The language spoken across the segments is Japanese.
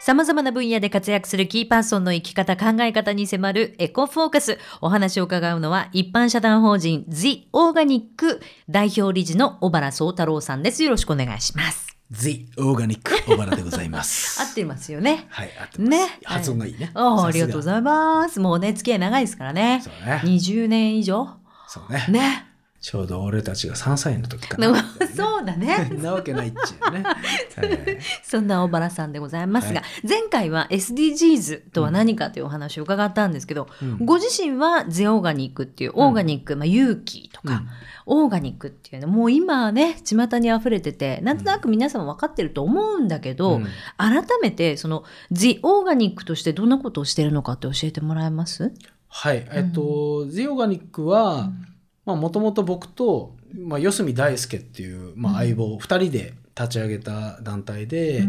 様々な分野で活躍するキーパーソンの生き方、考え方に迫るエコフォーカス。お話を伺うのは、一般社団法人 The Organic 代表理事の小原宗太郎さんです。よろしくお願いします。The Organic 小原でございます。合ってますよね。はい、合ってます。ね発音がいいね。ああありがとうごいざいます。もうね、付き合い長いですからね。そうね。20年以上そうね。ね。ちょうど俺たちが3歳の時かな。そうだね。なわけないっちゅうね。はい。そんな小原さんでございますが、は前回は SDGs とは何かというお話を伺ったんですけど、うん。ご自身はゼオーガニックっていう、オーガニック、まあ、勇気とか、オーガニックっていうのもう今はね巷に溢れててなんとなく皆さんも分かってると思うんだけど、うん。改めてそのジオーガニックとしてどんなことをしてるのかって教えてもらえます？はい。えっと、The Organic は、まあ、もともと僕と、まあ、四隅大輔っていう、まあ、相棒、二人で立ち上げた団体で、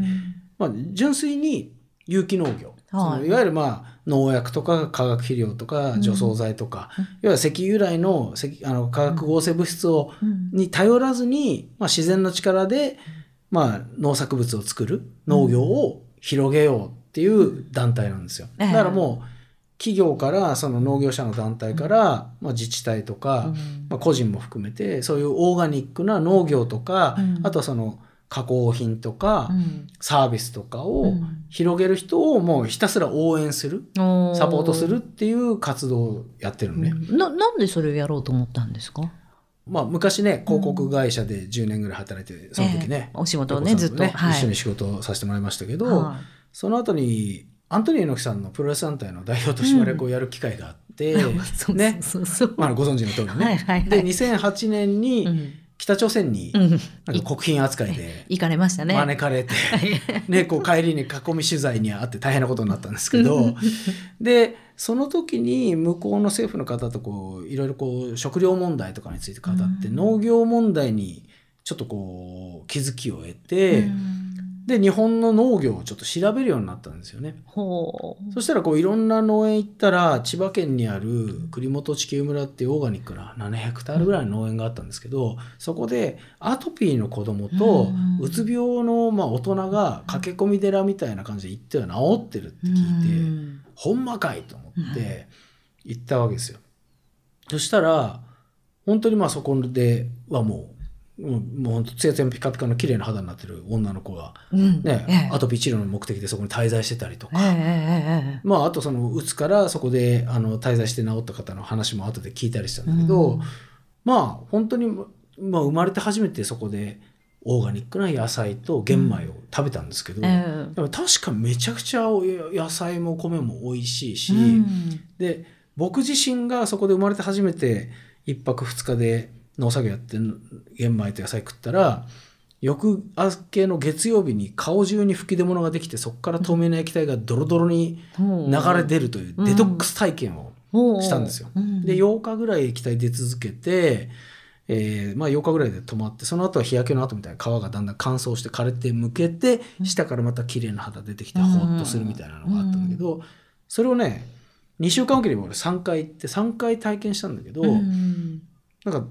まあ、純粋に有機農業、そのいわゆるまあ農薬とか化学肥料とか除草剤とか、いわゆる石油由来の石あの化学合成物質を、に頼らずに、まあ、自然の力で、まあ、農作物を作る農業を広げようっていう団体なんですよ。ええ。だからもう企業からその農業者の団体から、まあ、自治体とか、まあ、個人も含めてそういうオーガニックな農業とか、うん。あとはその加工品とか、うん。サービスとかをうん。広げる人をもうひたすら応援する、おサポートするっていう活動をやってるのね。ななんでそれをやろうと思ったんですか？まあ昔ね、広告会社で10年ぐらい働いて、その時ね、ええ。お仕事をねずっと。はい。一緒に仕事をさせてもらいましたけど、はい。その後にアントニオ猪木さんのプロレス団体の代表取締役をやる機会があって、まあご存知の通りね。はいはいはい。で、2008年にうん。北朝鮮にうん。なんか国賓扱いで行かれましたね。招かれて、ね、こう帰りに囲み取材にあって大変なことになったんですけど、で、その時に向こうの政府の方とこう、いろいろこう、食料問題とかについて語って、うん。農業問題にちょっとこう、気づきを得て、うんで、日本の農業をちょっと調べるようになったんですよね。ほう。そしたらこういろんな農園行ったら千葉県にある栗本地球村っていうオーガニックな7ヘクタールぐらいの農園があったんですけどそこでアトピーの子供とうつ病のまあ大人が駆け込み寺みたいな感じで行っては治ってるって聞いてうんほんまかいと思って行ったわけですよ。そしたら本当にまあそこではもうもうもう本当ツヤツヤピカピカの綺麗な肌になってる女の子がうん。ね、ええ。アトピー治療の目的でそこに滞在してたりとか。えまあ、あとそのうつからそこであの滞在して治った方の話も後で聞いたりしたんだけど、うん。まあ本当に、まあ、生まれて初めてそこでオーガニックな野菜と玄米を食べたんですけど、えでも確かめちゃくちゃお野菜も米も美味しいし、うん。で僕自身がそこで生まれて初めて1泊2日で農作業やって玄米と野菜食ったら翌明けの月曜日に顔中に吹き出物ができてそこから透明な液体がドロドロに流れ出るというデトックス体験をしたんですよ。うん。で8日ぐらい液体出続けて、えーまあ、8日ぐらいで止まってその後は日焼けの後みたいな皮がだんだん乾燥して枯れてむけて下からまた綺麗な肌出てきてうん。ホッとするみたいなのがあったんだけどそれをね2週間おきに俺3回行って3回体験したんだけど、うん。なんか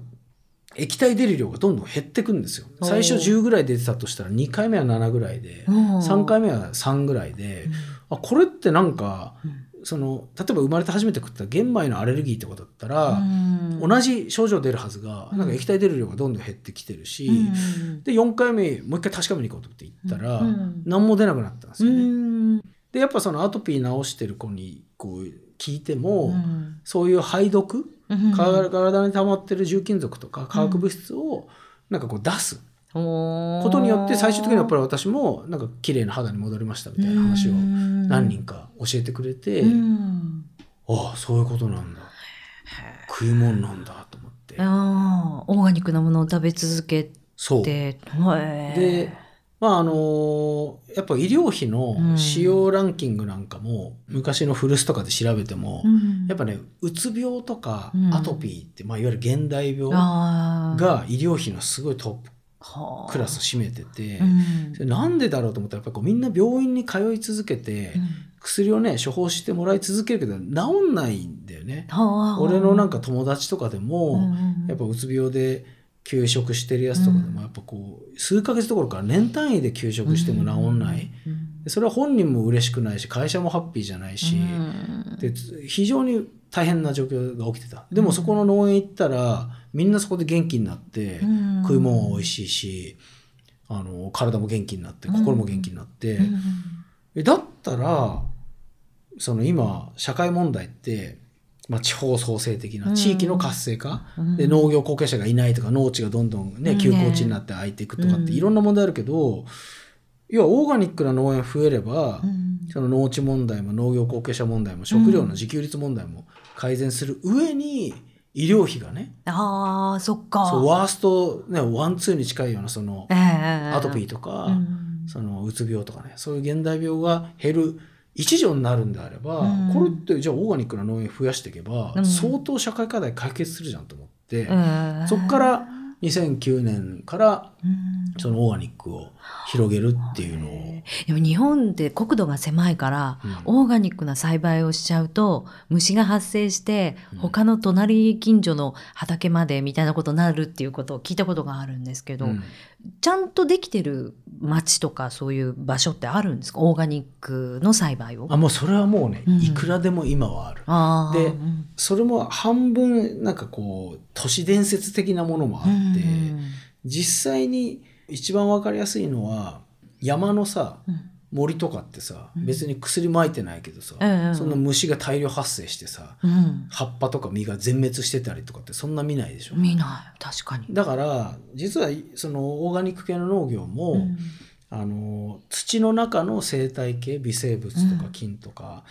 液体出る量がどんどん減ってくんですよ。最初10ぐらい出てたとしたら2回目は7ぐらいで3回目は3ぐらいで、あこれってなんかその例えば生まれて初めて食った玄米のアレルギーってことだったら、うん。同じ症状出るはずが、うん。なんか液体出る量がどんどん減ってきてるし、うん。で4回目もう一回確かめに行こうと思って行ったら、うん。何も出なくなったんですうよね。ん。でやっぱそのアトピー治してる子にこう聞いても、うん。そういう排毒うん体に溜まってる重金属とか化学物質をなんかこう出す。こことによって最終的にやっぱり私もなんか綺麗な肌に戻りましたみたいな話を何何人か教えてくれて、うん。ああそういうことなんだ。食い物なんだと思って。ああオーガニックなものを食べ続けそう。てへえでまああのやっぱ医療費の使用ランキングなんかも昔の古巣とかで調べても、うん。やっぱねうつ病とかうん。アトピーって、まあ、いわゆる現代病が医療費のすごいトップはあ。クラス占めてて、うなんでだろうと思ったらやっぱこうみんな病院に通い続けて、薬をね処方してもらい続けるけど治んないんだよね。はあ。俺のなんか友達とかでも、うん。やっぱうつ病で休職してるやつとかでもやっぱこう数ヶ月どころか年単位で休職しても治んない、それは本人も嬉しくないし会社もハッピーじゃないし、うん。で非常に大変な状況が起きてた。でもそこの農園行ったらみんなそこで元気になって、うん。食い物も美味しいしあの体も元気になって心も元気になって、だったらその今社会問題って、まあ、地方創生的うなん。地域の活性化、うん。で農業後継者がいないとか農地がどんどんねうん。休耕地になって空いていくとかっうんていろんな問題あるけど、要はオーガニックな農園増えれば、うん。その農地問題も農業後継者問題も食料の自給率問題も改善する上に医療費がね、ああそっか。ワースト、ね、ワンツーに近いようなそのええ。アトピーとか、うん。そのうつ病とかねそういう現代病が減る一助になるんであれば、うん。これってじゃあオーガニックな農園増やしていけば、うん。相当社会課題解決するじゃんと思って、うん。そっから2009年からうん。そのオーガニックを広げるっていうのを、でも日本って国土が狭いから、うん。オーガニックな栽培をしちゃうと虫が発生してうん。他の隣近所の畑までみたいなことになるっていうことを聞いたことがあるんですけど、うん。ちゃんとできてる町とかそういう場所ってあるんですか？オーガニックの栽培を？あもうそれはもうね、うん。いくらでも今はある。でうんそれも半分なんかこう都市伝説的なものもあって、うん。実際に一番わかりやすいのは山のさうん。森とかってさ、うん。別に薬撒いてないけどさ、そんな虫が大量発生してさうん。葉っぱとか実が全滅してたりとかってそんな見ないでしょ。見ない。確かに。だから実はそのオーガニック系の農業も、うん。あの土の中の生態系微生物とかうん。菌とか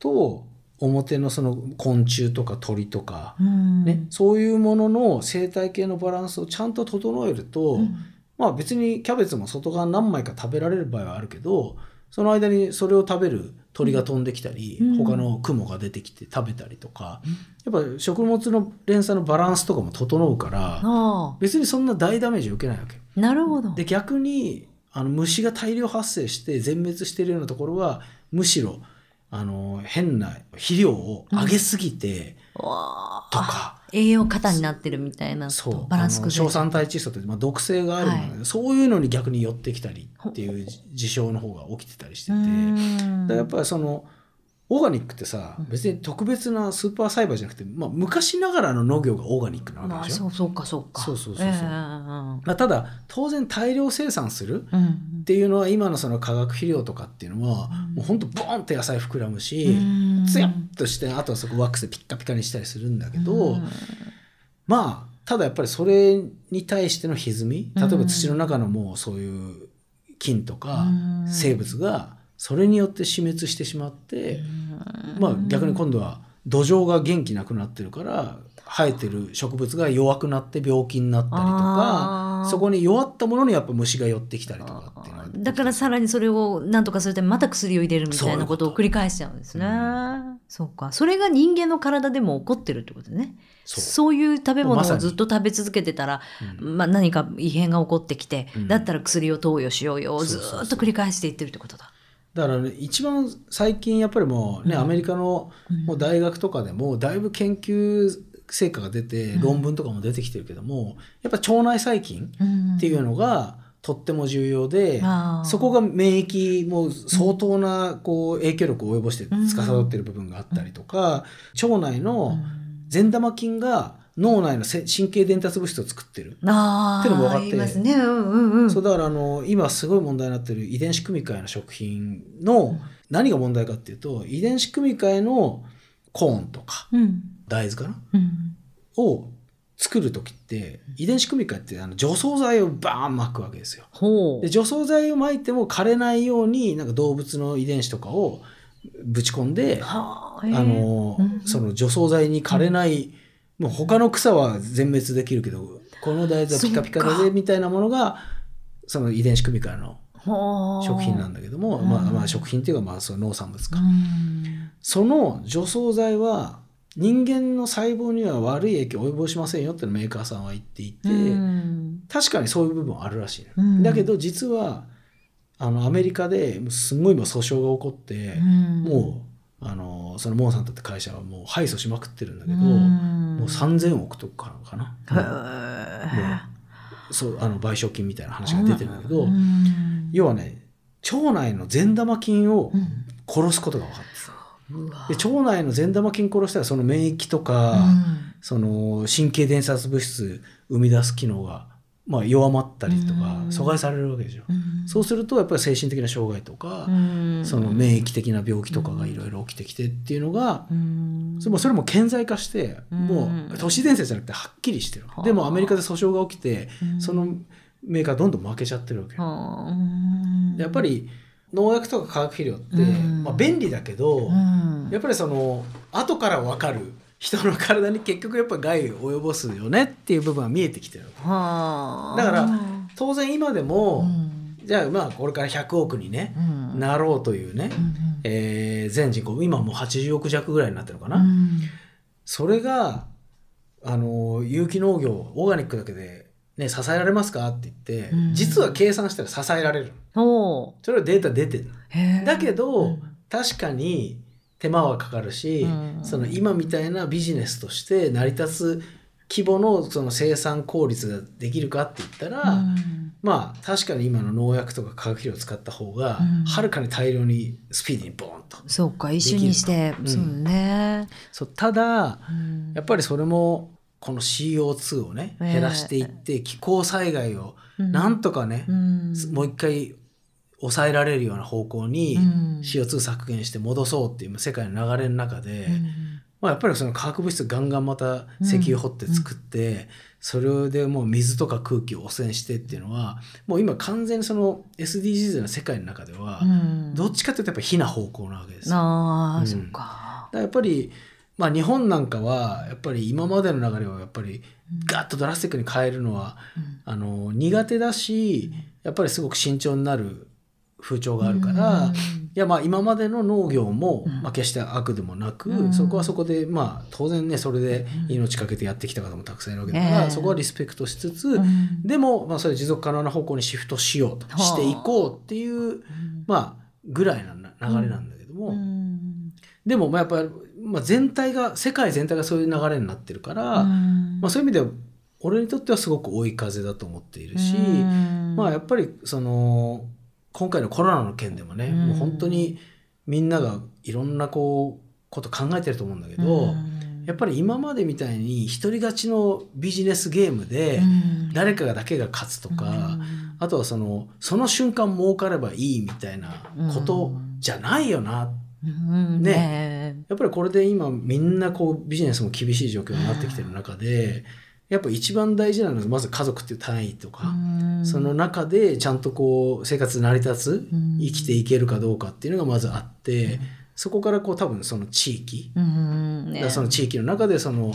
と、表のその昆虫とか鳥とか、うん。ね、そういうものの生態系のバランスをちゃんと整えると、うんまあ別にキャベツも外側何枚か食べられる場合はあるけどその間にそれを食べる鳥が飛んできたり、うん他の雲が出てきて食べたりとか、やっぱ食物の連鎖のバランスとかも整うからあ別にそんな大ダメージを受けないわけ。あなるほど。で逆にあの虫が大量発生して全滅しているようなところはむしろあの変な肥料を上げすぎてとか、栄養過多になってるみたいなそう。バランス崩れ酸体窒素って、まあ、毒性があるので、はそういうのに逆に寄ってきたりっていう事象の方が起きてたりしてて、やっぱりそのオーガニックってさうん。別に特別なスーパー栽培じゃなくて、まあ、昔ながらの農業がオーガニックなまあわけでしょ？そうそうかそうか。そうそうそうそう。ええまあ、ただ当然大量生産するうんっていうのは今のその化学肥料とかっていうのは、うん。もうほんとボーンって野菜膨らむし、うん。ツヤッとしてあとはそこワックスでピッカピカにしたりするんだけど、うん。まあただやっぱりそれに対しての歪み例えうんば土の中のもうそういう菌とかうん。生物がそれによって死滅してしまって、まあ逆に今度は土壌が元気なくなってるから生えてる植物が弱くなって病気になったりとかそこに弱ったものにやっぱ虫が寄ってきたりとかっていうのがだからさらにそれを何とかするためにまた薬を入れるみたいなことを繰り返しちゃうんですね。そうか。それが人間の体でも起こってるってことね。そう。そういう食べ物をずっと食べ続けてたら、うん。まあ、何か異変が起こってきて、うん。だったら薬を投与しようよずっと繰り返していってるってことだ。だから、ね、一番最近やっぱりもうね、うん。アメリカのうん。もう大学とかでもだいぶ研究成果が出てうん。論文とかも出てきてるけども、やっぱ腸内細菌っていうのがとっても重要で、そこが免疫も相当なこう影響力を及ぼして司っている部分があったりとか、腸内の善玉菌が脳内のせ神経伝達物質を作ってる。あっていうのも分かってますね。うんうんうん。そうだからあの今すごい問題になってる遺伝子組み換えの食品の何が問題かっていうと遺伝子組み換えのコーンとかうん大豆かな？うんを作る時って遺伝子組み換えってあの除草剤をバーン巻くわけですよ。で除草剤を巻いても枯れないようになんか動物の遺伝子とかをぶち込んではああのうんその除草剤に枯れない、もう他の草は全滅できるけどこの大豆はピカピカだぜみたいなものがその遺伝子組み換えの食品なんだけども、うん。まあ、まあ食品っていうかまあその農産物か、うん。その除草剤は人間の細胞には悪い影響を及ぼしませんよってメーカーさんは言っていて、うん。確かにそういう部分はあるらしいの、うん。だけど実はあのアメリカですごい今訴訟が起こって、もうあのそのモンサントって会社はもう敗訴しまくってるんだけど、うん。もう3000億とかかな、うそうあの賠償金みたいな話が出てるんだけど、うん。要はね腸内の善玉菌をうん。殺すことが分かってで腸内の善玉菌殺したらその免疫とか、うん。その神経伝達物質生み出す機能が、まあ、弱まったりとかうん。阻害されるわけでしょ。うん。そうするとやっぱり精神的な障害とか、うん。その免疫的な病気とかがいろいろ起きてきてっていうのが、うん。それもそれも顕在化して、もう都市伝説じゃなくてはっきりしてる。でもアメリカで訴訟が起きて、うん。そのメーカーどんどん負けちゃってるわけ。やっぱり農薬とか化学肥料って、うん。まあ、便利だけど、うん。やっぱりその後から分かる人の体に結局やっぱ害を及ぼすよねっていう部分は見えてきてるはあ。だから当然今でも、うん。じゃあまあこれから100億にねう、ん。なろうというね、うんえー全人口今もう80億弱ぐらいになってるのかな、うん。それがあの有機農業オーガニックだけで、ね、支えられますかって言って、うん。実は計算したら支えられるそれはデータ出てるだけど、うん。確かに手間はかかるし、うん。その今みたいなビジネスとして成り立つ規模のその生産効率ができるかって言ったら、うん。まあ確かに今の農薬とか化学肥料を使った方がうん。はるかに大量にスピーディーにボーンと。そうか一緒にして。うん。そうね。そうただうん。やっぱりそれもこの CO2 をねええ。減らしていって気候災害をなんとかね、うん。もう一回抑えられるような方向にうん。CO2 削減して戻そうっていう世界の流れの中で、うんまあ、やっぱりその化学物質ガンガンまた石油掘って作って、それでもう水とか空気を汚染してっていうのはもう今完全にその SDGs の世界の中では、うん。どっちかというとやっぱ非な方向なわけですよ。だかうん。ああそっか。らやっぱりまあ日本なんかはやっぱり今までの流れをやっぱりガッとドラスティックに変えるのは、あの苦手だしやっぱりすごく慎重になる風潮があるから、うん。いやまあ今までの農業も、うん。まあ、決して悪でもなく、うん。そこはそこでまあ当然ねそれで命かけてやってきた方もたくさんいるわけだから、ええ。そこはリスペクトしつつ、うん。でも、まあ、それ持続可能な方向にシフトしようとはあしていこうっていう、まあぐらいな流れなんだけども、うん。でもまあやっぱり、まあ、全体が世界全体がそういう流れになってるから、うん。まあ、そういう意味では俺にとってはすごく追い風だと思っているし、うん。まあやっぱりその今回のコロナの件でもね、うん。もう本当にみんながいろんなこうこと考えてると思うんだけど、うん。やっぱり今までみたいに一人勝ちのビジネスゲームでうん。誰かがだけが勝つとか、うん。あとはそのその瞬間儲かればいいみたいなことじゃないよな、うん。ね。ねやっぱりこれで今みんなこうビジネスも厳しい状況になってきてる中で、やっぱ一番大事なのはまず家族っていう単位とか、うん。その中でちゃんとこう生活成り立つ、うん。生きていけるかどうかっていうのがまずあって、そこからこう多分その地域、うんね。その地域の中でその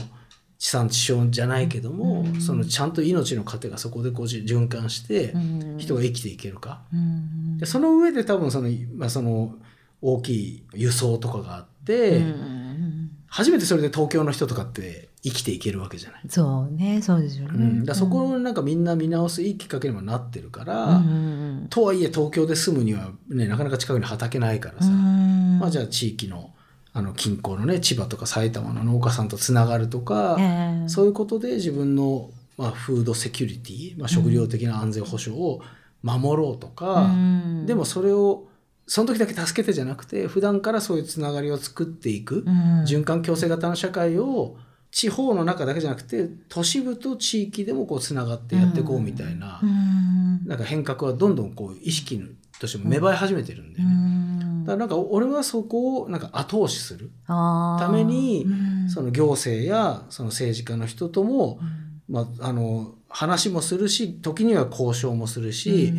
地産地消じゃないけども、うん。そのちゃんと命の糧がそこでこうじ循環してうん。人が生きていけるか、うんでその上で多分その,、まあ、その大きい輸送とかがあって、うん。初めてそれで東京の人とかって生きていけるわけじゃない。そうねそうですよね。うん、だそこをなんかみんな見直すいいきっかけにもなってるから、うんとはいえ東京で住むには、ね、なかなか近くに畑ないからさ、うん。まあ、じゃあ地域のあの近郊のね千葉とか埼玉の農家さんとつながるとか、ええ。そういうことで自分の、まあ、フードセキュリティ、まあ、食料的な安全保障を守ろうとか、うん。でもそれをその時だけ助けてじゃなくて普段からそういうつながりを作っていく、うん。循環共生型の社会を地方の中だけじゃなくて都市部と地域でもこうつながってやっていこうみたいな,、うん。なんか変革はどんどんこう意識としても芽生え始めてるんだうよね。ん。だからなんか俺はそこをなんか後押しするためにうん。その行政やその政治家の人とも、うん。まあ、あの話もするし時には交渉もするし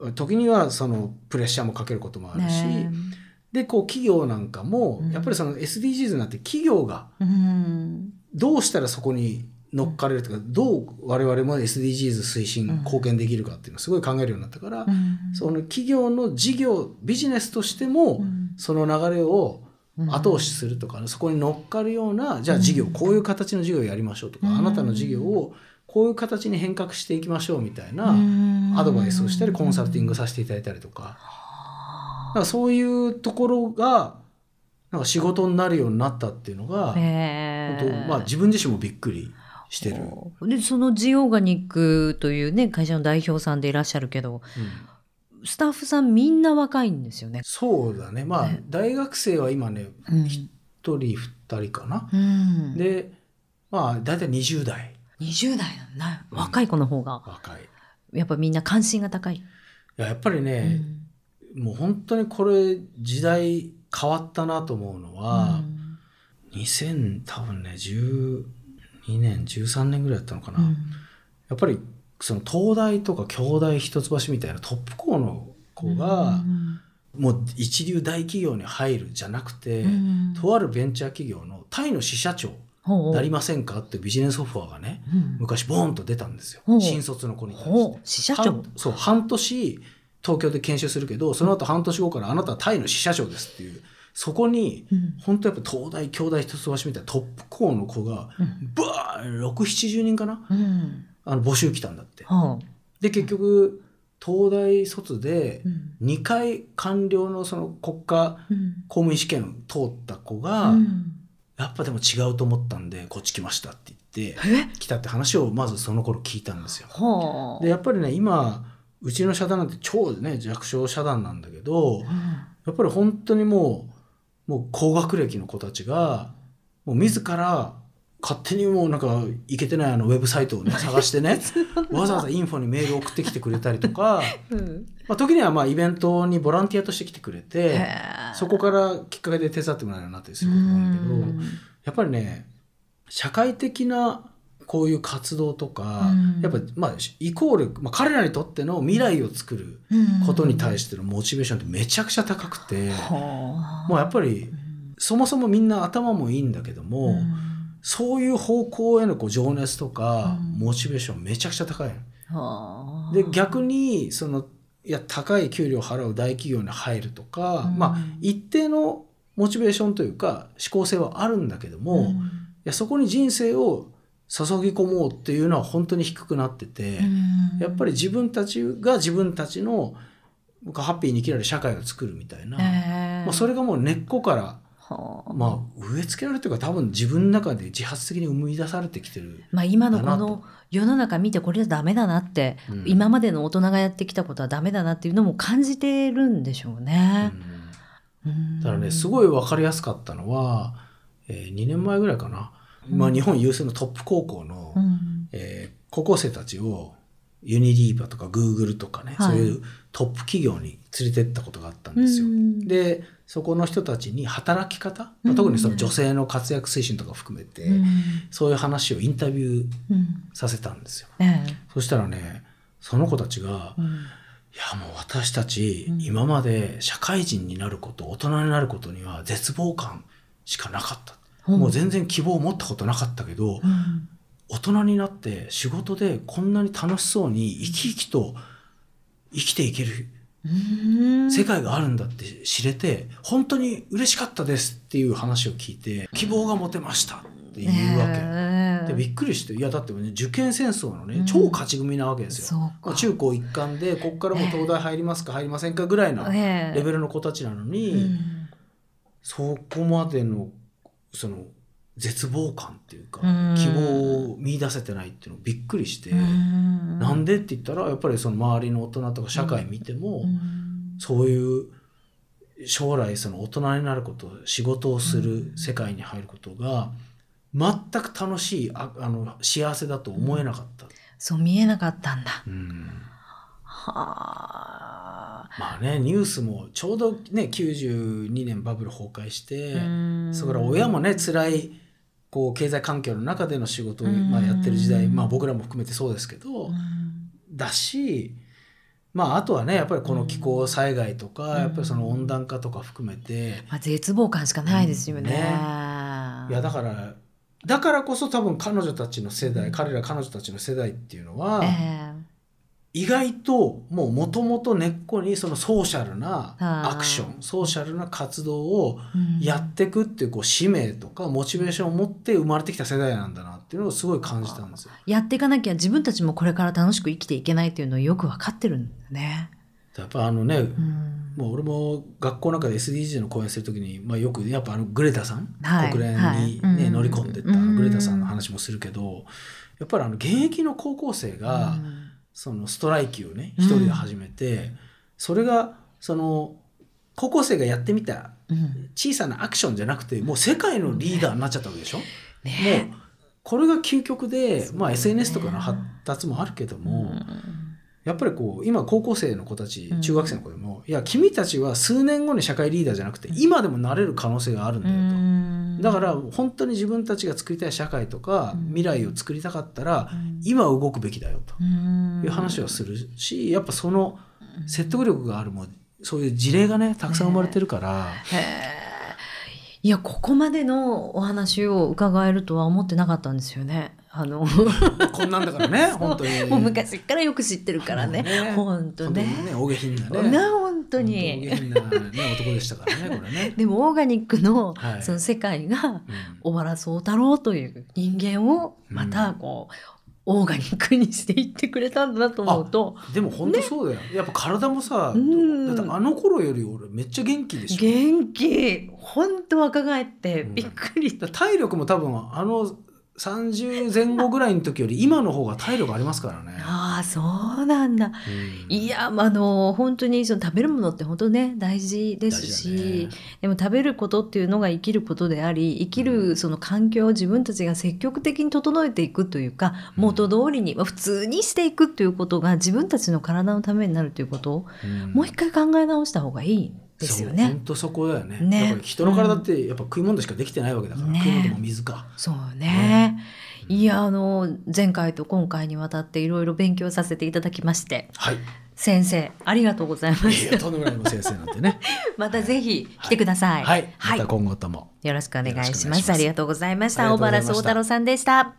う、ん。時にはそのプレッシャーもかけることもあるし、ねでこう企業なんかもうん。やっぱりその SDGs になって企業がうんどうしたらそこに乗っかれるとか、どう我々も SDGs 推進うん貢献できるかっていうのをすごい考えるようになったから、うん。その企業の事業ビジネスとしてもうん。その流れを後押しするとか、そこに乗っかるようなじゃあ事業、うんこういう形の事業をやりましょうとか、うん。あなたの事業をこういう形に変革していきましょうみたいなうん。アドバイスをしたりコンサルティングさせていただいたりとか,、だからそういうところがなんか仕事になるようになったっていうのが、へー。本当まあ、自分自身もびっくりしてる。でそのジオーガニックというね会社の代表さんでいらっしゃるけどスタッフさんみんな若いんですよね。そうだね。まあ、ね。大学生は今ねうん。一人二人かな、うん、でまあ大体20代。20代なんだ。若い子の方が。若い。やっぱみんな関心が高い。いややっぱりうね、ん。もう本当にこれ時代変わったなと思うのは、2000多分ね12年13年ぐらいだったのかな、うん。やっぱりその東大とか京大一橋みたいなトップ校の子がうんもう一流大企業に入るじゃなくて、うんとあるベンチャー企業のタイの支社長なりませんかってビジネスオファーがねうん。昔ボーンと出たんですよ。新卒の子に対して。支社長。半そう半年東京で研修するけどその後半年後からあなたはタイの支社長ですっていう。そこにうん。本当やっぱ東大京大一橋みたいなトップ校の子がうん。バー670人かな？うん。あの募集来たんだって。ほで結局東大卒でううん。2回官僚のその国家うん。公務員試験通った子が、うん。やっぱでも違うと思ったんでこっち来ましたって言ってえ？来たって話をまずその頃聞いたんですよ。でやっぱりね今うちの社団なんて超ね弱小社団なんだけどうん。やっぱり本当にもうもう高学歴の子たちがもう自ら勝手にもうなんかいけてないあのウェブサイトをね探してね わざわざインフォにメール送ってきてくれたりとか、うん。まあ、時にはまあイベントにボランティアとして来てくれてそこからきっかけで手伝ってもらえるようになったりすることなんだけどうん。やっぱりね社会的なこういう活動とか、うん。やっぱまあイコール、まあ、彼らにとっての未来を作ることに対してのモチベーションってめちゃくちゃ高くて、もうやっぱりそもそもみんな頭もいいんだけども、うん。そういう方向へのこう情熱とかうん。モチベーションめちゃくちゃ高いで逆にそのいや高い給料を払う大企業に入るとか、うん。まあ一定のモチベーションというか思考性はあるんだけども、いうん。やそこに人生を注ぎ込もうっていうのは本当に低くなってて、うん。やっぱり自分たちが自分たちの僕はハッピーに生きられる社会を作るみたいな、えー。まあ、それがもう根っこから、はあ。まあ、植え付けられてるか多分自分の中で自発的に生み出されてきてる。まあ、今のこの世の中見てこれはダメだなって、うん。今までの大人がやってきたことはダメだなっていうのも感じてるんでしょうね。うん。だからねすい、ごい分かりやすかったのは、えー2年前ぐらいかな、まあ、日本有数のトップ高校の、うん。えー高校生たちをユニリーバとかグーグルとかね、はい。そういうトップ企業に連れてったことがあったんですよ。うんでそこの人たちに働き方、まあ特にその女性の活躍推進とか含めて、うん。そういう話をインタビューうん。させたんですよ。えそしたらねその子たちがいやもう私たち、うん。今まで社会人になること大人になることには絶望感しかなかった、うんもう全然希望を持ったことなかったけど、うん。大人になって仕事でこんなに楽しそうに生き生きと生きていけるうん。世界があるんだって知れて本当に嬉しかったですっていう話を聞いて希望が持てましたっていうわけ。ねえ。でびっくりしていやだって、ね、受験戦争のね、うん。超勝ち組なわけですよ。まあか。中高一貫でここからもう東大入りますか入りませんかぐらいのええ。レベルの子たちなのに、うん。そこまでのその絶望感っていうか、うん希望を見出せてないっていうのびっくりして、うんなんでって言ったらやっぱりその周りの大人とか社会見ても、うんそういう将来その大人になること仕事をする世界に入ることが全く楽しいああの幸せだと思えなかった。そう見えなかったんだ。うんはあ。まあねニュースもちょうどね92年バブル崩壊して、うん。それから親もね辛いこう経済環境の中での仕事を、うん。まあ、やってる時代、まあ、僕らも含めてそうですけど、うん。だし、まあ、あとはねやっぱりこの気候災害とか、うん。やっぱりその温暖化とか含めて、まあ、絶望感しかないですよね。ね。いやだからだからこそ多分彼女たちの世代彼ら彼女たちの世代っていうのは、え意外ともうもともと根っこにそのソーシャルなアクションソーシャルな活動をやっていくっていうこう使命とかモチベーションを持って生まれてきた世代なんだなっていうのをすごい感じたんですよ。やっていかなきゃ自分たちもこれから楽しく生きていけないっていうのをよく分かってるんだね。やっぱあのね、うん。もう俺も学校の中で SDGs の講演するときに、まあ、よくやっぱあのグレタさん、はい。国連に、はい。ねうん。乗り込んでったあのグレタさんの話もするけどやっぱりあの現役の高校生が、うんそのストライキをねうん一人で始めて、それがその高校生がやってみたうん。小さなアクションじゃなくてもう世界のリーダーになっちゃったわけでしょ、ね。もうこれが究極で、まあ、SNS とかの発達もあるけども、やっぱりこう今高校生の子たちうん。中学生の子でも、いや君たちは数年後に社会リーダーじゃなくて今でもなれる可能性があるんだよと。だから本当に自分たちが作りたい社会とかうん。未来を作りたかったらうん。今動くべきだよと。うん。いう話をするしやっぱその説得力があるもうそういう事例がねたくさん生まれてるから、へえいやここまでのお話を伺えるとは思ってなかったんですよね。あのこんなんだからね 本当に。もう昔からよく知ってるからね。ね。本当ね。ねお下品なね。な本当おに。下品な、ね、男でしたからねこれね。でもオーガニックのはい。その世界がうん。小原宗太郎という人間をまたこう、オーガニックにしていってくれたんだなと思うと。でも本当そうだよ、やっぱ体もさ、うん。だってあの頃より俺めっちゃ元気でしょ。元気。本当若返ってうん。びっくり、だから体力も多分あの30前後ぐらいの時より今の方が体力ありますからね。ああそうなんだ。うん。いやあの本当にその食べるものって本当ね大事です大し、ね。でも食べることっていうのが生きることであり生きるその環境を自分たちが積極的に整えていくというかうん。元通りに、まあ普通にしていくということが自分たちの体のためになるということ。をうん。もう一回考え直した方がいい。んですよね。本当そこだよね。ねやっぱり人の体ってやっぱ食い物でしかできてないわけだから、ね食い物も水か。そうね。いやあの前回と今回にわたっていろいろ勉強させていただきましてはい。先生ありがとうございまいすやとんでもないもう先生なんてね。またぜひ来てください。はい。また今後とも。よろしくお願いします。ありがとうございました。小原宗太郎さんでした。